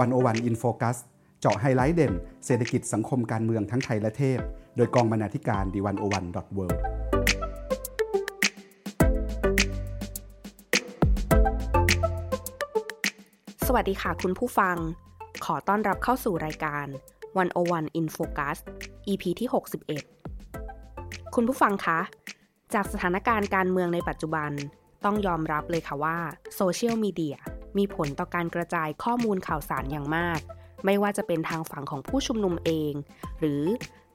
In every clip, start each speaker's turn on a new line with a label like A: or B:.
A: One O One in Focus เจาะไฮไลท์เด่น เศรษฐกิจสังคมการเมืองทั้งไทยและเทศ โดยกองบรรณาธิการ The One O One dot World
B: สวัสดีค่ะคุณผู้ฟัง ขอต้อนรับเข้าสู่รายการ 101 in Focus EP ที่ 61 คุณผู้ฟังคะ จากสถานการณ์การเมืองในปัจจุบัน ต้องยอมรับเลยค่ะว่าโซเชียลมีเดีย มีผลต่อการกระจายข้อมูลข่าวสารอย่างมาก ไม่ว่าจะเป็นทางฝั่งของผู้ชุมนุมเอง หรือ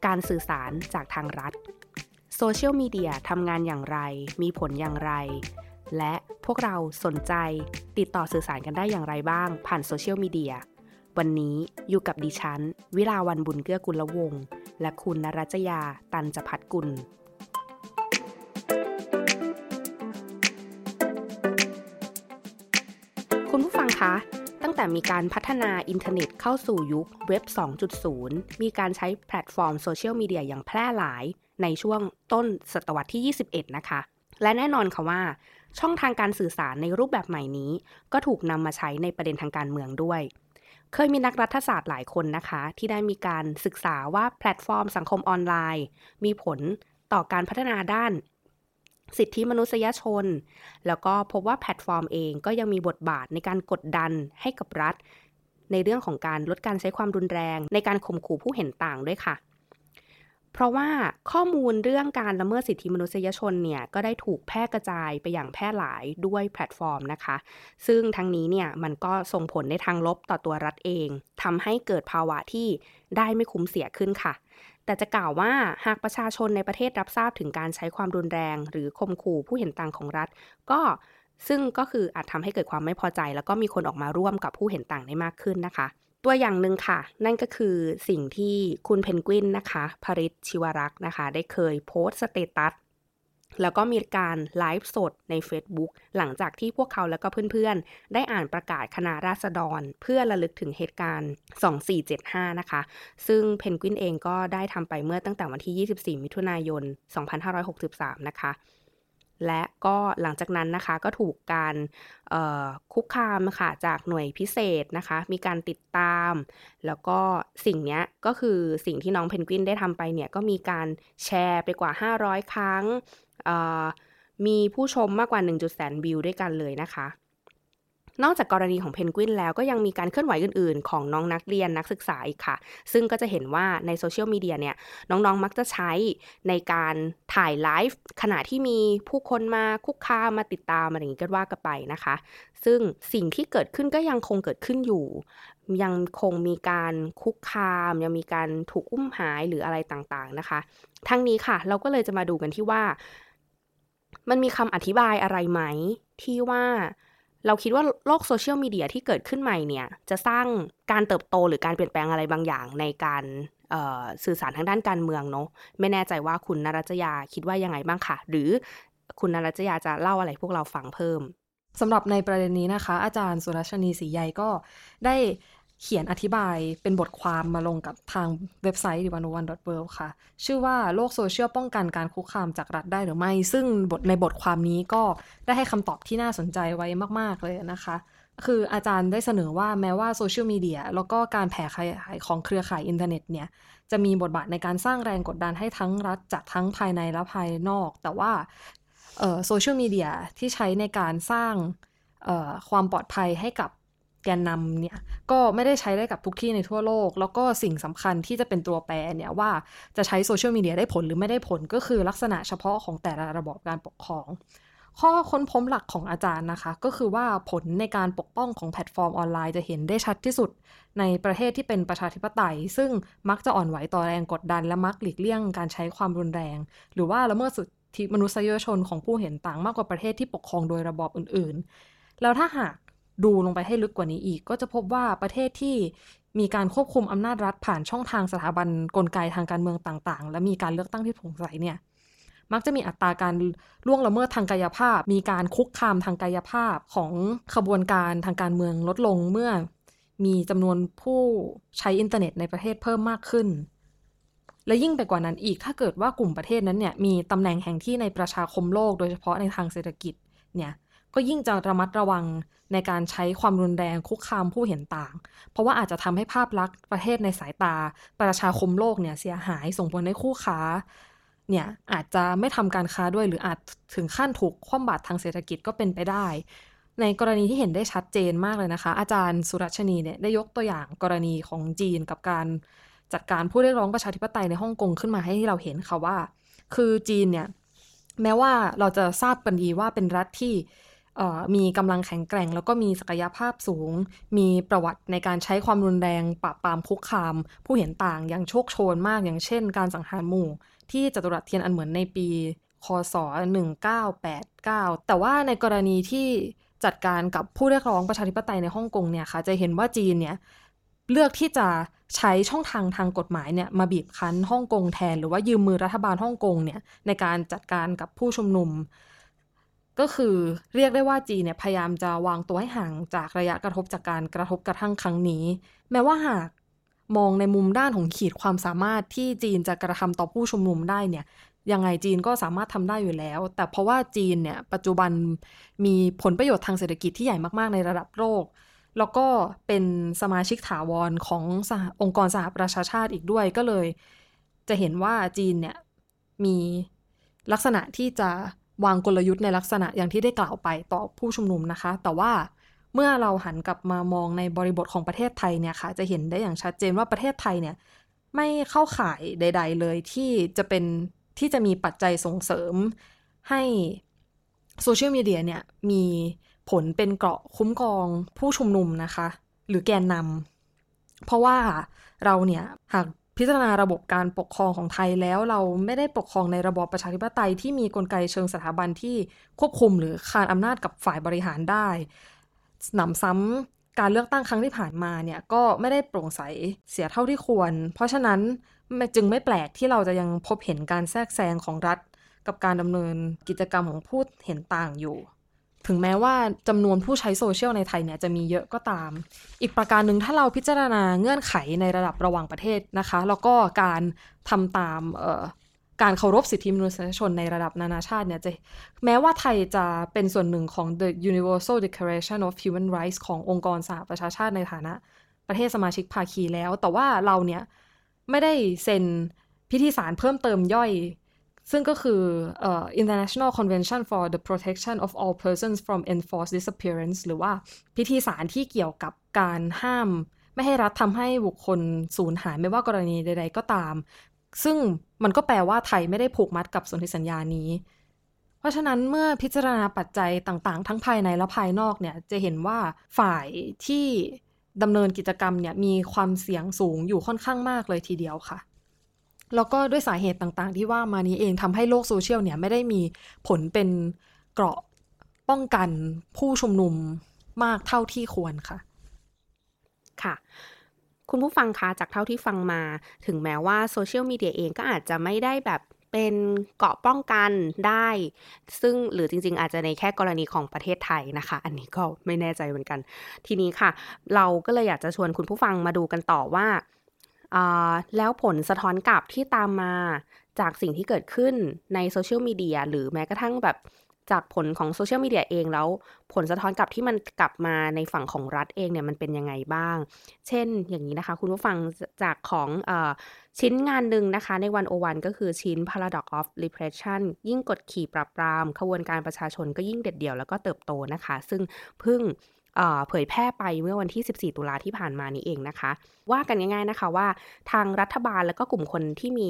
B: การสื่อสารจากทางรัฐโซเชียลมีเดียทำงานอย่างไร มีผลอย่างไร และพวกเราสนใจติดต่อสื่อสารกันได้อย่างไรบ้าง ผ่านโซเชียลมีเดีย วันนี้อยู่กับดิฉัน วิลาวันบุญเกื้อกุลวงศ์และคุณนรัจยาตันจพัฒกุล คุณผู้ฟังคะ ตั้งแต่มีการพัฒนาอินเทอร์เน็ตเข้าสู่ยุคเว็บ 2.0 มีการใช้แพลตฟอร์มโซเชียลมีเดียอย่างแพร่หลาย ในช่วงต้นศตวรรษที่ 21 นะคะ และแน่นอนค่ะว่า ช่องทางการสื่อสารในรูปแบบใหม่นี้ ก็ถูกนำมาใช้ในประเด็นทางการเมืองด้วยเคยมีนักรัฐศาสตร์หลายคนนะคะ ที่ได้มีการศึกษาว่าแพลตฟอร์มสังคมออนไลน์ มีผลต่อการพัฒนาด้าน สิทธิมนุษยชน แล้วก็พบว่าแพลตฟอร์มเองก็ยังมีบทบาทในการกดดันให้กับรัฐ ในเรื่องของการลดการใช้ความรุนแรง ในการข่มขู่ผู้เห็นต่างด้วยค่ะ เพราะว่าข้อมูลเรื่องการละเมิดสิทธิมนุษยชนเนี่ยก็ได้ถูกแพร่กระจายไปอย่างแพร่หลายด้วยแพลตฟอร์มนะคะ ซึ่งทั้งนี้เนี่ยมันก็ส่งผลในทางลบต่อตัวรัฐเองทำให้เกิดภาวะที่ได้ไม่คุ้มเสียขึ้นค่ะ แต่จะกล่าวว่าหากประชาชนในประเทศรับทราบถึงการใช้ความรุนแรง หรือข่มขู่ผู้เห็นต่างของรัฐ ก็ซึ่งก็คืออาจทำให้เกิดความไม่พอใจ แล้วก็มีคนออกมาร่วมกับผู้เห็นต่างได้มากขึ้นนะคะ ตัวอย่างหนึ่งค่ะ นั่นก็คือสิ่งที่คุณเพนกวินนะคะพริษฐ์ ชิวารักษ์นะคะ ได้เคยโพสต์ status แล้วก็มีการไลฟ์สดใน Facebook หลังจากที่พวกเขาและก็เพื่อนๆ ได้อ่านประกาศคณะราษฎร เพื่อระลึกถึงเหตุการณ์ 2475 นะคะ ซึ่งเพนกวินเองก็ได้ทำไปเมื่อตั้งแต่วันที่ 24 มิถุนายน 2563 นะคะและก็หลังจากนั้นนะคะก็ถูกการคุกคามค่ะจากหน่วยพิเศษนะคะ มีการติดตาม แล้วก็สิ่งนี้ก็คือสิ่งที่น้องเพนกวินได้ทำไปเนี่ย ก็มีการแชร์ไปกว่า 500 ครั้ง มีผู้ชมมากกว่า1.0แสนวิวด้วยกันเลยนะคะ นอกจากกรณีของเพนกวินแล้วก็ยังมีการเคลื่อนไหวอื่น ๆ ของน้องนักเรียนนักศึกษาอีกค่ะ ซึ่งก็จะเห็นว่าในโซเชียลมีเดียเนี่ยน้องๆมักจะใช้ในการถ่ายไลฟ์ขณะที่มีผู้คนมาคุกคามมาติดตามอะไรอย่างนี้ก็ว่ากันไปนะคะ ซึ่งสิ่งที่เกิดขึ้นก็ยังคงเกิดขึ้นอยู่ยังคงมีการคุกคาม ยังมีการถูกอุ้มหายหรืออะไรต่างๆนะคะ ทั้งนี้ค่ะ เราก็เลยจะมาดูกันที่ว่า มันมีคำอธิบายอะไรไหม ที่ว่าเราคิดว่าโลกโซเชียลมีเดียที่เกิดขึ้นใหม่เนี่ย จะสร้างการเติบโตหรือการเปลี่ยนแปลงอะไรบางอย่างในการสื่อสารทางด้านการเมืองเนาะไม่แน่ใจว่าคุณนรัจยาคิดว่ายังไงบ้างค่ะหรือคุณนรัจยาจะเล่าอะไรพวกเราฟังเพิ่ม
C: สำหรับในประเด็นนี้นะคะ อาจารย์สุรชนีศรีใยก็ได้ เขียนอธิบายเป็นบทความมาลงกับทางเว็บไซต์ d 1 0 1 w o r l d ค่ะ ชื่อว่าโลกโซเชียลป้องกันการคุกคามจากรัฐได้หรือไม่ ซึ่งบทในบทความนี้ก็ได้ให้คำตอบที่น่าสนใจไว้มาก ๆ เลยนะคะ คืออาจารย์ได้เสนอว่าแม้ว่าโซเชียลมีเดียแล้วก็การแผ่ขยายของเครือข่ายอินเทอร์เน็ตเนี่ยจะมีบทบาทในการสร้างแรงกดดันให้ทั้งรัฐจากทั้งภายในและภายนอก แต่ว่าโซเชียลมีเดียที่ใช้ในการสร้างความปลอดภัยให้กับ แกนนำเนี่ยก็ไม่ได้ใช้ได้กับทุกที่ในทั่วโลก แล้วก็สิ่งสำคัญที่จะเป็นตัวแปรเนี่ยว่าจะใช้โซเชียลมีเดียได้ผลหรือไม่ได้ผลก็คือลักษณะเฉพาะของแต่ละระบบการปกครอง ข้อค้นพบหลักของอาจารย์นะคะ ก็คือว่าผลในการปกป้องของแพลตฟอร์มออนไลน์จะเห็นได้ชัดที่สุด ในประเทศที่เป็นประชาธิปไตย ซึ่งมักจะอ่อนไหวต่อแรงกดดัน และมักหลีกเลี่ยงการใช้ความรุนแรง หรือว่าละเมิดสิทธิมนุษยชนของผู้เห็นต่างมากกว่าประเทศที่ปกครองโดยระบอบอื่น ๆ แล้วถ้าหาก ดูลงไปให้ลึกกว่านี้อีก ก็จะพบว่าประเทศที่มีการควบคุมอำนาจรัฐผ่านช่องทางสถาบันกลไกทางการเมืองต่าง ๆ และมีการเลือกตั้งที่โปร่งใสเนี่ยมักจะมีอัตราการล่วงละเมิดทางกายภาพ มีการคุกคามทางกายภาพของขบวนการทางการเมืองลดลงเมื่อ มีจำนวนผู้ใช้อินเทอร์เน็ตในประเทศเพิ่มมากขึ้น และยิ่งไปกว่านั้นอีกถ้าเกิดว่ากลุ่มประเทศนั้นเนี่ยมีตำแหน่งแห่งที่ในประชาคมโลกโดยเฉพาะในทางเศรษฐกิจเนี่ย ก็ยิ่งจะระมัดระวังในการใช้ความรุนแรงคุกคามผู้เห็นต่าง เพราะว่าอาจจะทำให้ภาพลักษณ์ประเทศในสายตา ประชาคมโลกเนี่ยเสียหายส่งผลให้คู่ค้าเนี่ยอาจจะไม่ทำการค้าด้วยหรืออาจถึงขั้นถูกคว่ำบาตรทางเศรษฐกิจก็เป็นไปได้ ในกรณีที่เห็นได้ชัดเจนมากเลยนะคะ อาจารย์สุรัชนีเนี่ยได้ยกตัวอย่างกรณีของจีนกับการจัดการผู้เรียกร้องประชาธิปไตยในฮ่องกงขึ้นมาให้เราเห็นค่ะว่า คือจีนเนี่ยแม้ว่าเราจะทราบกันดีว่าเป็นรัฐที่ มีกำลังแข็งแกร่ง แล้วก็มีศักยภาพสูง มีประวัติในการใช้ความรุนแรงปราบปรามคุกคาม ผู้เห็นต่างอย่างโชคโชนมากอย่างเช่น การสังหารหมู่ ที่จตุรัสเทียนอันเหมือนในปีคศ 1989 แต่ว่าในกรณีที่จัดการกับผู้เรียกร้องประชาธิปไตยในฮ่องกงเนี่ยค่ะจะเห็นว่าจีนเนี่ยเลือกที่จะใช้ช่องทางทางกฎหมายเนี่ยมาบีบคั้นฮ่องกงแทน หรือว่ายืมมือรัฐบาลฮ่องกงเนี่ยในการจัดการกับผู้ชุมนุม ก็คือเรียกได้ว่าจีนเนี่ยพยายามจะวางตัวให้ห่างจากระยะกระทบจากการกระทบกระทั่งครั้งนี้ แม้ว่าหากมองในมุมด้านของขีดความสามารถที่จีนจะกระทำต่อผู้ชุมนุมได้เนี่ยยังไงจีนก็สามารถทำได้อยู่แล้ว แต่เพราะว่าจีนเนี่ยปัจจุบันมีผลประโยชน์ทางเศรษฐกิจที่ใหญ่มากๆในระดับโลก แล้วก็เป็นสมาชิกถาวรขององค์กรสหประชาชาติอีกด้วยก็เลย จะเห็นว่าจีนเนี่ยมีลักษณะที่จะ วางกลยุทธ์ในลักษณะอย่างที่ได้กล่าวไปต่อผู้ชุมนุมนะคะ แต่ว่าเมื่อเราหันกลับมามองในบริบทของประเทศไทยเนี่ยค่ะ จะเห็นได้อย่างชัดเจนว่าประเทศไทยเนี่ยไม่เข้าข่ายใด ๆ เลยที่จะเป็นที่จะมีปัจจัยส่งเสริมให้โซเชียลมีเดียเนี่ยมีผลเป็นเกราะคุ้มครองผู้ชุมนุมนะคะ หรือแกนนำเพราะว่าเราเนี่ยหาก พิจารณาระบบการปกครองของไทยแล้วเราไม่ได้ปกครองในระบอบประชาธิปไตยที่มีกลไกเชิงสถาบันที่ควบคุมหรือคานอำนาจกับฝ่ายบริหารได้หนำซ้ำการเลือกตั้งครั้งที่ผ่านมาเนี่ยก็ไม่ได้โปร่งใสเสียเท่าที่ควร เพราะฉะนั้นจึงไม่แปลกที่เราจะยังพบเห็นการแทรกแซงของรัฐ กับการดำเนินกิจกรรมของผู้เห็นต่างอยู่ ถึงแม้ว่าจำนวนผู้ใช้โซเชียลในไทยเนี่ยจะมีเยอะก็ตาม อีกประการหนึ่งถ้าเราพิจารณาเงื่อนไขในระดับระหว่างประเทศนะคะ แล้วก็การทำตามการเคารพสิทธิมนุษยชนในระดับนานาชาติเนี่ยจะแม้ว่าไทยจะเป็นส่วนหนึ่งของ the Universal Declaration of Human Rights ขององค์กรสหประชาชาติในฐานะ ประเทศสมาชิกภาคีแล้ว แต่ว่าเราเนี่ยไม่ได้เซ็นพิธีสารเพิ่มเติมย่อย ซึ่งก็คือ uh, International Convention for the Protection of All Persons from Enforced Disappearance หรือว่าพิธีสารที่เกี่ยวกับการห้าม ไม่ให้รัฐทำให้บุคคลสูญหายไม่ว่ากรณีใด ๆ ก็ตาม ซึ่งมันก็แปลว่าไทยไม่ได้ผูกมัดกับสนธิสัญญานี้ เพราะฉะนั้นเมื่อพิจารณาปัจจัยต่างๆ ทั้งภายในและภายนอกเนี่ยจะเห็นว่าฝ่ายที่ดำเนินกิจกรรมเนี่ยมีความเสี่ยงสูงอยู่ค่อนข้างมากเลยทีเดียวค่ะ แล้วก็ด้วยสาเหตุต่างๆ ที่ว่ามานี้เองทำให้โลกโซเชียลเนี่ยไม่ได้มีผลเป็นเกราะป้องกันผู้ชุมนุมมากเท่าที่ควรค่ะ
B: ค่ะ คุณผู้ฟังคะจากเท่าที่ฟังมา ถึงแม้ว่าโซเชียลมีเดียเองก็อาจจะไม่ได้แบบเป็นเกาะป้องกันได้ ซึ่งหรือจริง ๆ อาจจะในแค่กรณีของประเทศไทยนะคะ อันนี้ก็ไม่แน่ใจเหมือนกัน ทีนี้ค่ะ เราก็เลยอยากจะชวนคุณผู้ฟังมาดูกันต่อว่า แล้วผลสะท้อนกลับที่ตามมาจากสิ่งที่เกิดขึ้นในโซเชียลมีเดียหรือแม้กระทั่งแบบจากผลของโซเชียลมีเดียเองแล้ว ผลสะท้อนกลับที่มันกลับมาในฝั่งของรัฐเองเนี่ยมันเป็นยังไงบ้าง เช่นอย่างนี้นะคะ คุณผู้ฟังจากของอชิ้นงานหนึ่งนะคะ ในวันโอวันก็คือชิ้น Paradox of Repression ยิ่งกดขี่ปรับปราม ขบวนการประชาชนก็ยิ่งเด็ดเดี่ยวแล้วก็เติบโตนะคะ ซึ่งเพิ่ง เผยแพร่ไปเมื่อวันที่ 14 ตุลาที่ผ่านมานี้เองนะคะ ว่ากันง่ายๆนะคะว่าทางรัฐบาลและก็กลุ่มคนที่มี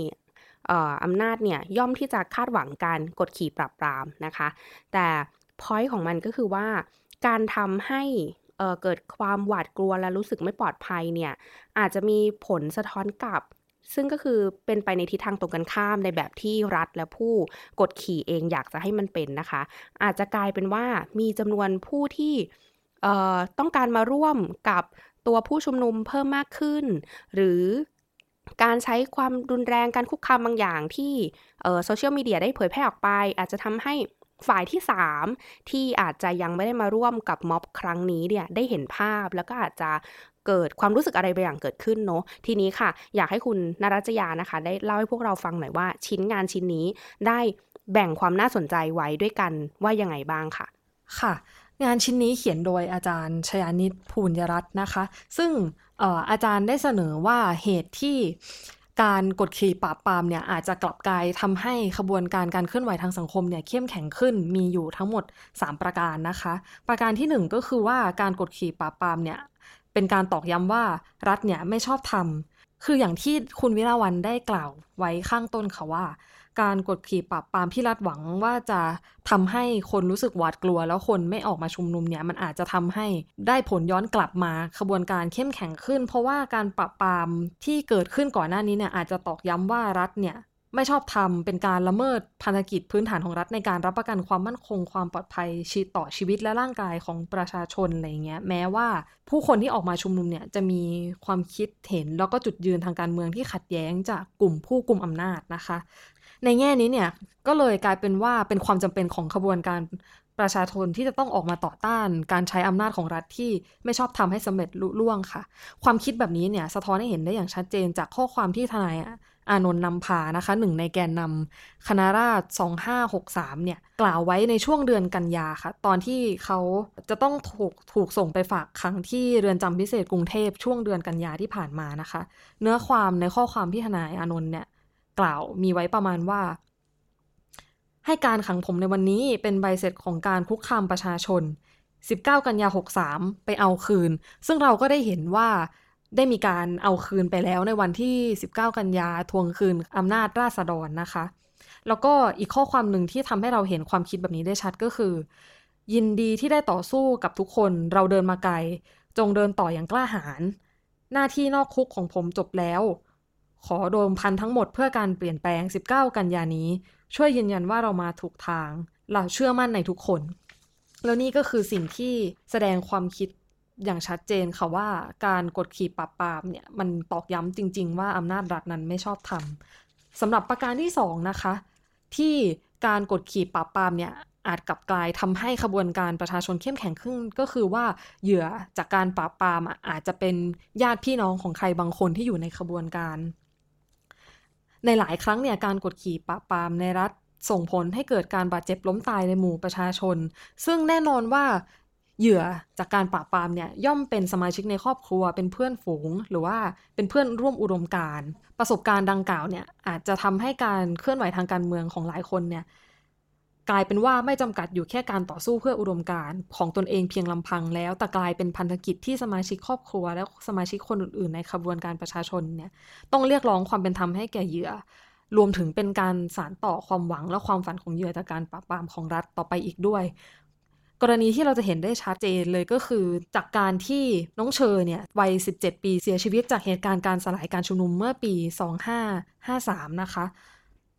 B: อำนาจเนี่ยย่อมที่จะคาดหวังการกดขี่ปรับปรามนะคะ แต่พอยต์ของมันก็คือว่าการทำให้เเกิดความหวาดกลัวและรู้สึกไม่ปลอดภัยเนี่ยอาจจะมีผลสะท้อนกลับ ซึ่งก็คือเป็นไปในทิศทางตรงกันข้ามในแบบที่รัฐและผู้กดขี่เองอยากจะให้มันเป็นนะคะ อาจจะกลายเป็นว่ามีจำนวนผู้ที่ ต้องการมาร่วมกับตัวผู้ชุมนุมเพิ่มมากขึ้น หรือการใช้ความรุนแรงการคุกคามบางอย่างที่โซเชียลมีเดียได้เผยแพร่ออกไป อาจจะทำให้ฝ่ายที่ 3 ที่อาจจะยังไม่ได้มาร่วมกับม็อบครั้งนี้เนี่ยได้เห็นภาพแล้วก็อาจจะเกิดความรู้สึกอะไรบางอย่างเกิดขึ้นเนาะทีนี้ค่ะ อยากให้คุณนรัจยานะคะ ได้เล่าให้พวกเราฟังหน่อยว่าชิ้นงานชิ้นนี้ได้แบ่งความน่าสนใจไว้ด้วยกันว่ายังไงบ้างค่ะ
C: ค่ะ งานชิ้นนี้เขียนโดยอาจารย์ชยานิตภูญยรัตน์นะคะ ซึ่งอาจารย์ได้เสนอว่าเหตุที่การกดขี่ปราบปรามเนี่ยอาจจะกลับกลายทำให้ขบวนการการเคลื่อนไหวทางสังคมเนี่ยเข้มแข็งขึ้นมีอยู่ทั้งหมด 3 ประการนะคะ ประการที่ 1 ก็คือว่าการกดขี่ปราบปรามเนี่ยเป็นการตอกย้ำว่ารัฐเนี่ยไม่ชอบทำคืออย่างที่คุณวิราวันได้กล่าวไว้ข้างต้นค่ะว่า การกดขี่ปราบปรามที่รัฐหวังว่าจะทำให้คนรู้สึกหวาดกลัว แล้วคนไม่ออกมาชุมนุมเนี่ยมันอาจจะทำให้ได้ผลย้อนกลับมาขบวนการเข้มแข็งขึ้น เพราะว่าการปราบปรามที่เกิดขึ้นก่อนหน้านี้เนี่ยอาจจะตอกย้ำว่ารัฐเนี่ยไม่ชอบทำเป็นการละเมิดพันธกิจพื้นฐานของรัฐในการรับประกันความมั่นคง ความปลอดภัยชีต่อชีวิตและร่างกายของประชาชนอะไรเงี้ย แม้ว่าผู้คนที่ออกมาชุมนุมเนี่ยจะมีความคิดเห็นแล้วก็จุดยืนทางการเมืองที่ขัดแย้งจากกลุ่มผู้กลุ่มอำนาจนะคะ ในแง่นี้เนี่ยก็เลยกลายเป็นว่าเป็นความจำเป็นของขบวนการประชาชนที่จะต้องออกมาต่อต้านการใช้อำนาจของรัฐที่ไม่ชอบทำให้สำเร็จลุล่วงค่ะ ความคิดแบบนี้เนี่ยสะท้อนให้เห็นได้อย่างชัดเจนจากข้อความที่ทนายอานนท์นำพานะคะหนึ่งในแกนนำคณะราษฎร2563 เนี่ยกล่าวไว้ในช่วงเดือนกันยาค่ะ ตอนที่เขาจะต้องถูกถูกส่งไปฝากขังที่เรือนจำพิเศษกรุงเทพช่วงเดือนกันยาที่ผ่านมานะคะ เนื้อความในข้อความที่ทนายอานนท์เนี่ย กล่าวมีไว้ประมาณว่า ให้การขังผมในวันนี้เป็นใบเสร็จของการคุกคามประชาชน 19 กันยา 63 ไปเอาคืน ซึ่งเราก็ได้เห็นว่าได้มีการเอาคืนไปแล้วในวันที่ 19 กันยาทวงคืนอำนาจราษฎรนะคะ แล้วก็อีกข้อความหนึ่งที่ทำให้เราเห็นความคิดแบบนี้ได้ชัดก็คือ ยินดีที่ได้ต่อสู้กับทุกคนเราเดินมาไกล จงเดินต่ออย่างกล้าหาญหน้าที่นอกคุกของผมจบแล้ว ขอโดมพันทั้งหมดเพื่อการเปลี่ยนแปลง 19 กันยานี้ ช่วยยืนยันว่าเรามาถูกทาง เราเชื่อมั่นในทุกคน แล้วนี่ก็คือสิ่งที่แสดงความคิดอย่างชัดเจนค่ะว่าการกดขี่ปราบปรามเนี่ยมันตอกย้ำจริง ๆ ว่าอำนาจรัฐนั้นไม่ชอบทำสำหรับประการที่สองนะคะ ที่การกดขี่ปราบปรามเนี่ยอาจกลับกลายทำให้ขบวนการประชาชนเข้มแข็งขึ้น ก็คือว่าเหยื่อจากการปราบปรามอาจจะเป็นญาติพี่น้องของใครบางคนที่อยู่ในขบวนการ ในหลายครั้งเนี่ยการกดขี่ปราบปรามในรัฐส่งผลให้เกิดการบาดเจ็บล้มตายในหมู่ประชาชน ซึ่งแน่นอนว่าเหยื่อจากการปราบปรามเนี่ยย่อมเป็นสมาชิกในครอบครัวเป็นเพื่อนฝูง หรือว่าเป็นเพื่อนร่วมอุดมการ ประสบการณ์ดังกล่าวเนี่ยอาจจะทำให้การเคลื่อนไหวทางการเมืองของหลายคนเนี่ย กลายเป็นว่าไม่จำกัดอยู่แค่การต่อสู้เพื่ออุดมการณ์ของตนเองเพียงลำพังแล้ว แต่กลายเป็นพันธกิจที่สมาชิกครอบครัว และสมาชิกคนอื่นๆ ในขบวนการประชาชนเนี่ยต้องเรียกร้องความเป็นธรรมให้แก่เหยื่อ รวมถึงเป็นการสานต่อความหวังและความฝันของเหยื่อจากการปราบปรามของรัฐต่อไปอีกด้วย กรณีที่เราจะเห็นได้ชัดเจนเลยก็คือ จากการที่น้องเชอเนี่ยวัย 17 ปีเสียชีวิตจากเหตุการณ์การสลายการชุมนุมเมื่อปี 2553 นะคะ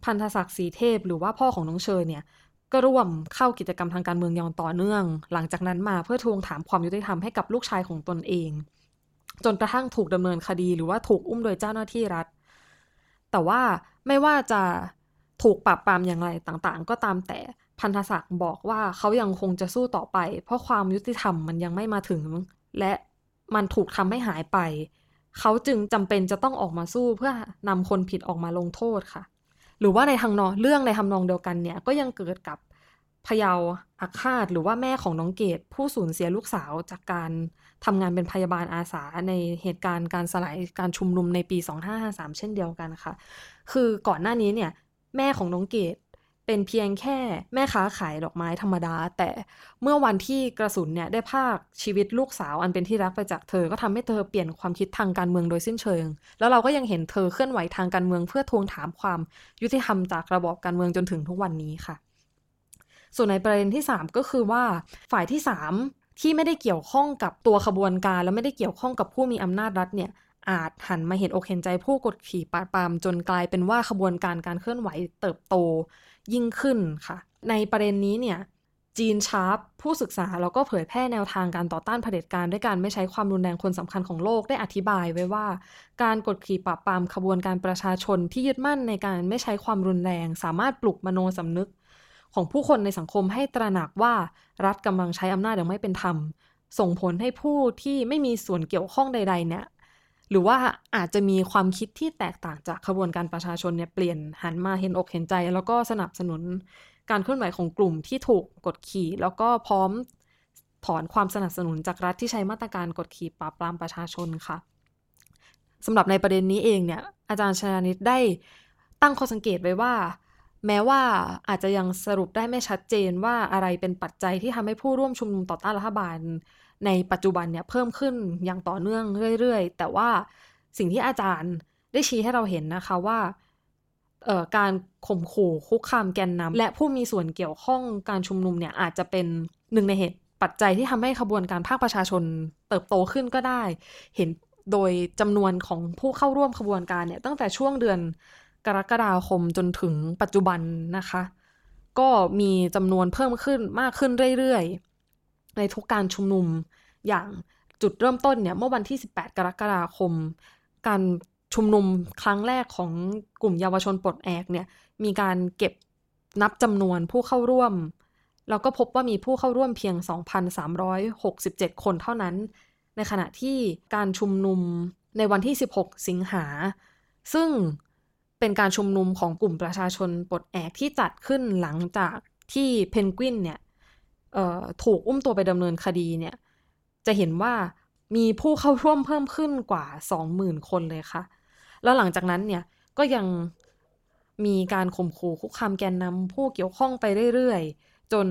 C: พันธศักดิ์ศรีเทพ หรือว่าพ่อของน้องเชอเนี่ย ก็ร่วมเข้ากิจกรรมทางการเมืองอย่างต่อเนื่อง หลังจากนั้นมาเพื่อทวงถามความยุติธรรมให้กับลูกชายของตนเอง จนกระทั่งถูกดำเนินคดีหรือว่าถูกอุ้มโดยเจ้าหน้าที่รัฐ แต่ว่าไม่ว่าจะถูกปราบปรามอย่างไรต่างๆ ก็ตามแต่พันธศักดิ์บอกว่าเขายังคงจะสู้ต่อไป เพราะความยุติธรรมมันยังไม่มาถึง และมันถูกทำให้หายไป เขาจึงจำเป็นจะต้องออกมาสู้เพื่อนำคนผิดออกมาลงโทษค่ะ หรือว่าในทางนองเรื่องในทำนองเดียวกันเนี่ยก็ยังเกิดกับพยาวอาฆาตหรือว่าแม่ของน้องเกดผู้สูญเสียลูกสาวจากการทำงานเป็นพยาบาลอาสาในเหตุการณ์การสลายการชุมนุมในปี 2553 เช่นเดียวกันค่ะ คือก่อนหน้านี้เนี่ยแม่ของน้องเกด เป็นเพียงแค่แม่ค้าขายดอกไม้ธรรมดา แต่เมื่อวันที่กระสุนเนี่ยได้ภาคชีวิตลูกสาวอันเป็นที่รักไปจากเธอก็ทำให้เธอเปลี่ยนความคิดทางการเมืองโดยสิ้นเชิง แล้วเราก็ยังเห็นเธอเคลื่อนไหวทางการเมืองเพื่อทวงถามความยุติธรรมจากระบอบการเมืองจนถึงทุกวันนี้ค่ะ ส่วนในประเด็นที่ 3 ก็คือว่าฝ่ายที่ 3 ที่ไม่ได้เกี่ยวข้องกับตัวขบวนการ และไม่ได้เกี่ยวข้องกับผู้มีอำนาจรัฐเนี่ยอาจหันมาเห็นอกเห็นใจผู้กดขี่ปาบปามจนกลายเป็นว่าขบวนการการเคลื่อนไหวเติบโต ยิ่งขึ้นค่ะ ในประเด็นนี้เนี่ยจีนชาร์ปผู้ศึกษาแล้วก็เผยแพร่แนวทางการต่อต้านเผด็จการด้วยการไม่ใช้ความรุนแรงคนสำคัญของโลกได้อธิบายไว้ว่า การกดขี่ปราบปรามขบวนการประชาชนที่ยึดมั่นในการไม่ใช้ความรุนแรง สามารถปลุกมโนสำนึก ของผู้คนในสังคมให้ตระหนักว่ารัฐกำลังใช้อำนาจอย่างไม่เป็นธรรม ส่งผลให้ผู้ที่ไม่มีส่วนเกี่ยวข้องใดๆเนี่ย หรือว่าอาจจะมีความคิดที่แตกต่างจากขบวนการประชาชนเนี่ยเปลี่ยนหันมาเห็นอกเห็นใจ แล้วก็สนับสนุนการเคลื่อนไหวของกลุ่มที่ถูกกดขี่ แล้วก็พร้อมถอนความสนับสนุนจากรัฐที่ใช้มาตรการกดขี่ปราบปรามประชาชนค่ะสำหรับในประเด็นนี้เองเนี่ยอาจารย์ชนานิตได้ตั้งข้อสังเกตไว้ว่า แม้ว่าอาจจะยังสรุปได้ไม่ชัดเจนว่าอะไรเป็นปัจจัยที่ทำให้ผู้ร่วมชุมนุมต่อต้านรัฐบาล ในปัจจุบันเนี่ยเพิ่มขึ้นอย่างต่อเนื่องเรื่อยๆ แต่ว่าสิ่งที่อาจารย์ได้ชี้ให้เราเห็นนะคะว่าการข่มขู่คุกคามแกนนำและผู้มีส่วนเกี่ยวข้องการชุมนุมเนี่ยอาจจะเป็นหนึ่งในเหตุปัจจัยที่ทำให้ขบวนการภาคประชาชนเติบโตขึ้นก็ได้ เห็นโดยจำนวนของผู้เข้าร่วมขบวนการเนี่ยตั้งแต่ช่วงเดือนกรกฎาคมจนถึงปัจจุบันนะคะ ก็มีจำนวนเพิ่มขึ้นมากขึ้นเรื่อยๆ ในทุกการชุมนุมอย่างจุดเริ่มต้นเนี่ยเมื่อวันที่ 18 กรกฎาคม การชุมนุมครั้งแรกของกลุ่มเยาวชนปลดแอกเนี่ยมีการเก็บนับจำนวนผู้เข้าร่วม แล้วก็พบว่ามีผู้เข้าร่วมเพียง 2,367 คนเท่านั้น ในขณะที่การชุมนุมในวันที่ 16 สิงหา ซึ่งเป็นการชุมนุมของกลุ่มประชาชนปลดแอกที่จัดขึ้นหลังจากที่เพนกวินเนี่ย ถูกอุ้มตัวไปดำเนินคดีเนี่ย จะเห็นว่ามีผู้เข้าร่วมเพิ่มขึ้นกว่า 20,000 คนเลยค่ะ แล้วหลังจากนั้นเนี่ยก็ยังมีการข่มขู่คุกคามแกนนำผู้เกี่ยวข้องไปเรื่อยๆ จน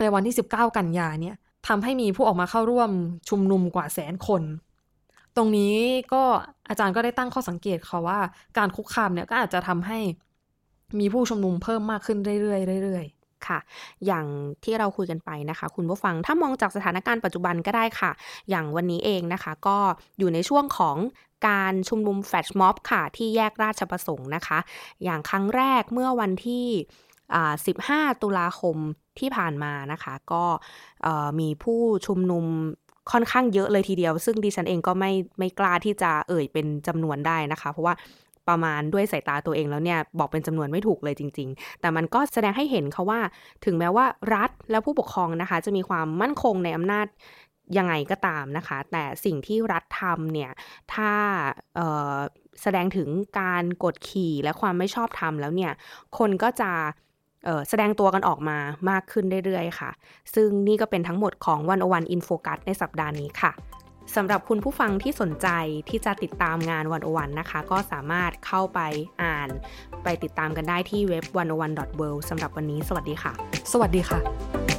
C: ในวันที่ 19 กันยาเนี่ยทำให้มีผู้ออกมาเข้าร่วมชุมนุมกว่าแสนคน ตรงนี้ก็อาจารย์ก็ได้ตั้งข้อสังเกตค่ะว่า การคุกคามเนี่ยก็อาจจะทำให้มีผู้ชุมนุมเพิ่มมากขึ้นเรื่อยๆเรื่อยๆ
B: ค่ะ อย่างที่เราคุยกันไปนะคะ คุณผู้ฟังถ้ามองจากสถานการณ์ปัจจุบันก็ได้ค่ะ อย่างวันนี้เองนะคะ ก็อยู่ในช่วงของการชุมนุมแฟชม็อบค่ะ ที่แยกราชประสงค์นะคะ อย่างครั้งแรกเมื่อวันที่15 ตุลาคมที่ผ่านมานะคะ ก็มีผู้ชุมนุมค่อนข้างเยอะเลยทีเดียว ซึ่งดิฉันเองก็ไม่ไม่กล้าที่จะเอ่ยเป็นจำนวนได้นะคะ เพราะว่า ประมาณด้วยสายตาตัวเองแล้วเนี่ยบอกเป็นจำนวนไม่ถูกเลยจริง ๆ แต่มันก็แสดงให้เห็นเขาว่า ถึงแม้ว่ารัฐและผู้ปกครองนะคะ จะมีความมั่นคงในอำนาจยังไงก็ตามนะคะ แต่สิ่งที่รัฐทำเนี่ย ถ้าแสดงถึงการกดขี่และความไม่ชอบธรรมแล้วเนี่ย คนก็จะแสดงตัวกันออกมามากขึ้นเรื่อยๆ ค่ะ ซึ่งนี่ก็เป็นทั้งหมดของวันอวันอินโฟกัสในสัปดาห์นี้ค่ะ สำหรับคุณผู้ฟังที่สนใจที่จะติดตามงานวันอวันนะคะ ก็สามารถเข้าไปอ่าน ไปติดตามกันได้ที่เว็บวันอวัน world สำหรับวันนี้ สวัสดีค่ะ
C: สวัสดีค่ะ